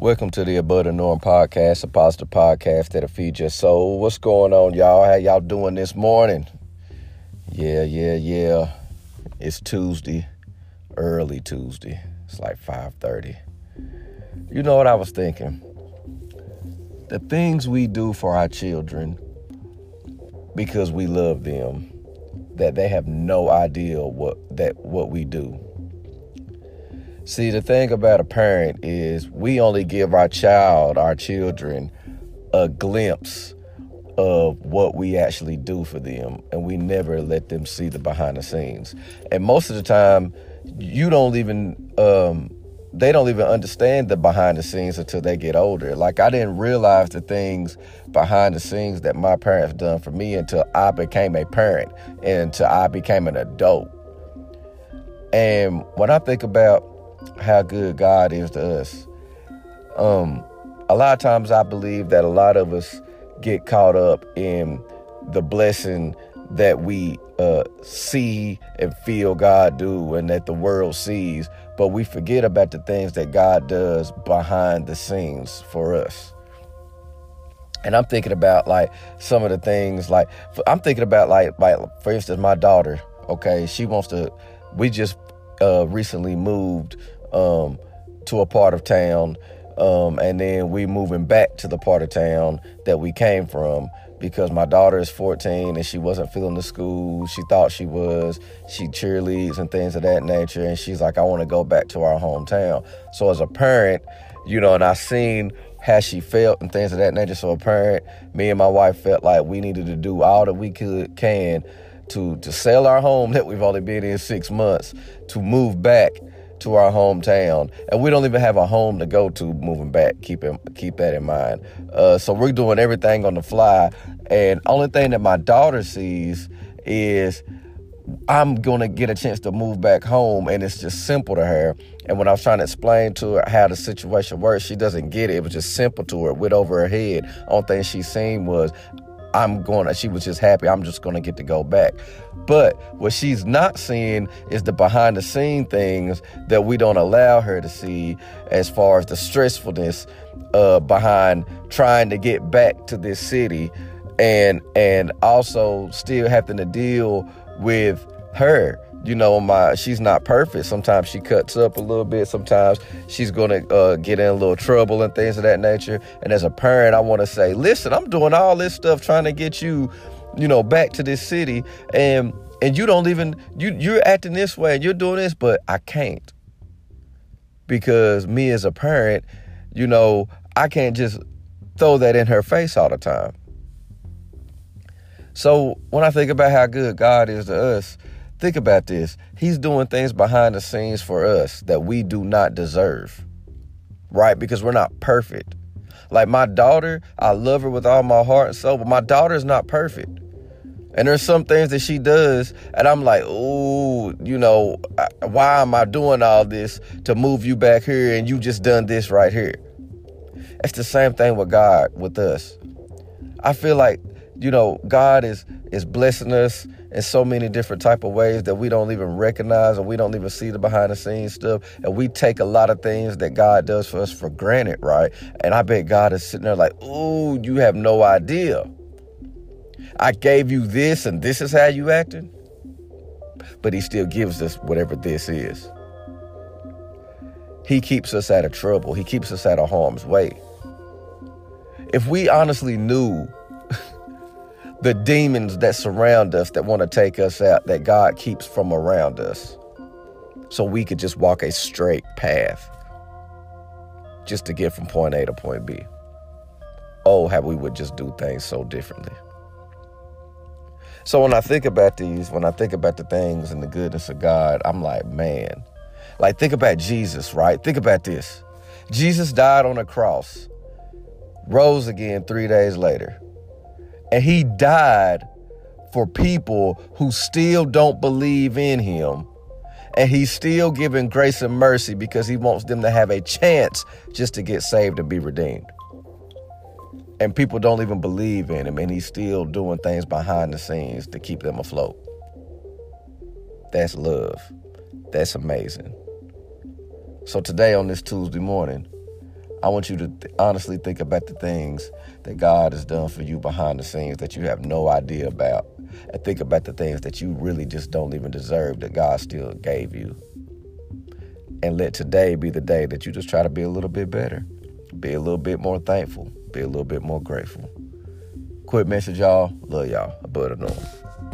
Welcome to the Above the Norm podcast, a positive podcast that'll feed your soul. What's going on, y'all? How y'all doing this morning? Yeah, yeah, yeah. It's Tuesday, early Tuesday. It's like 5:30. You know what I was thinking? The things we do for our children because we love them that they have no idea what that what we do. See, the thing about a parent is we only give our child, our children, a glimpse of what we actually do for them, and we never let them see the behind the scenes. And most of the time, you don't even um, they don't even understand the behind the scenes until they get older. Like I didn't realize the things behind the scenes that my parents done for me until I became a parent and until I became an adult. And when I think about how good God is to us, um, a lot of times I believe that a lot of us get caught up in the blessing that we uh, see and feel God do and that the world sees, but we forget about the things that God does behind the scenes for us. And I'm thinking about like some of the things like I'm thinking about like like for instance my daughter, okay, she wants to we just uh, recently moved um, to a part of town um, and then we moving back to the part of town that we came from because my daughter is 14 and she wasn't feeling the school. She thought she was. She cheerleads and things of that nature. And she's like, I want to go back to our hometown. So as a parent, you know, and I seen how she felt and things of that nature. So a parent, me and my wife felt like we needed to do all that we could can to to sell our home that we've only been in six months, to move back to our hometown, and we don't even have a home to go to moving back. Keep it, keep that in mind. Uh, so we're doing everything on the fly, and only thing that my daughter sees is I'm gonna get a chance to move back home, and it's just simple to her. And when I was trying to explain to her how the situation works, she doesn't get it. It was just simple to her, went over her head. Only thing she seen was I'm going to, she was just happy. I'm just going to get to go back. But what she's not seeing is the behind the scene things that we don't allow her to see as far as the stressfulness uh, behind trying to get back to this city and and also still having to deal with her you know my she's not perfect. Sometimes she cuts up a little bit. Sometimes she's gonna uh, get in a little trouble and things of that nature. And as a parent i want to say listen i'm doing all this stuff trying to get you you know back to this city and and you don't even you you're acting this way and you're doing this but i can't. Because me as a parent you know i can't just throw that in her face all the time. So when i think about how good god is to us Think about this. He's doing things behind the scenes for us that we do not deserve, right? Because we're not perfect. Like my daughter, I love her with all my heart and soul, but my daughter is not perfect. And there's some things that she does, and I'm like, oh, you know, why am I doing all this to move you back here and you just done this right here? It's the same thing with God, with us. I feel like, you know, God is is blessing us in so many different type of ways that we don't even recognize and we don't even see the behind the scenes stuff. And we take a lot of things that god does for us for granted right? And i bet god is sitting there like oh you have no idea. I gave you this and this is how you acting. But he still gives us whatever this is. He keeps us out of trouble. He keeps us out of harm's way. If we honestly knew the demons that surround us that want to take us out that God keeps from around us so we could just walk a straight path just to get from point A to point B. Oh, how we would just do things so differently. So when I think about these, when I think about the things and the goodness of God, I'm like, man, like think about Jesus, right? Think about this. Jesus died on a cross, rose again three days later. And he died for people who still don't believe in him. And he's still giving grace and mercy because he wants them to have a chance just to get saved and be redeemed. And people don't even believe in him, and he's still doing things behind the scenes to keep them afloat. That's love. That's amazing. So, today on this Tuesday morning, I want you to th- honestly think about the things that God has done for you behind the scenes that you have no idea about. And think about the things that you really just don't even deserve that God still gave you. And let today be the day that you just try to be a little bit better, be a little bit more thankful, be a little bit more grateful. Quick message, y'all. Love y'all. Above the norm.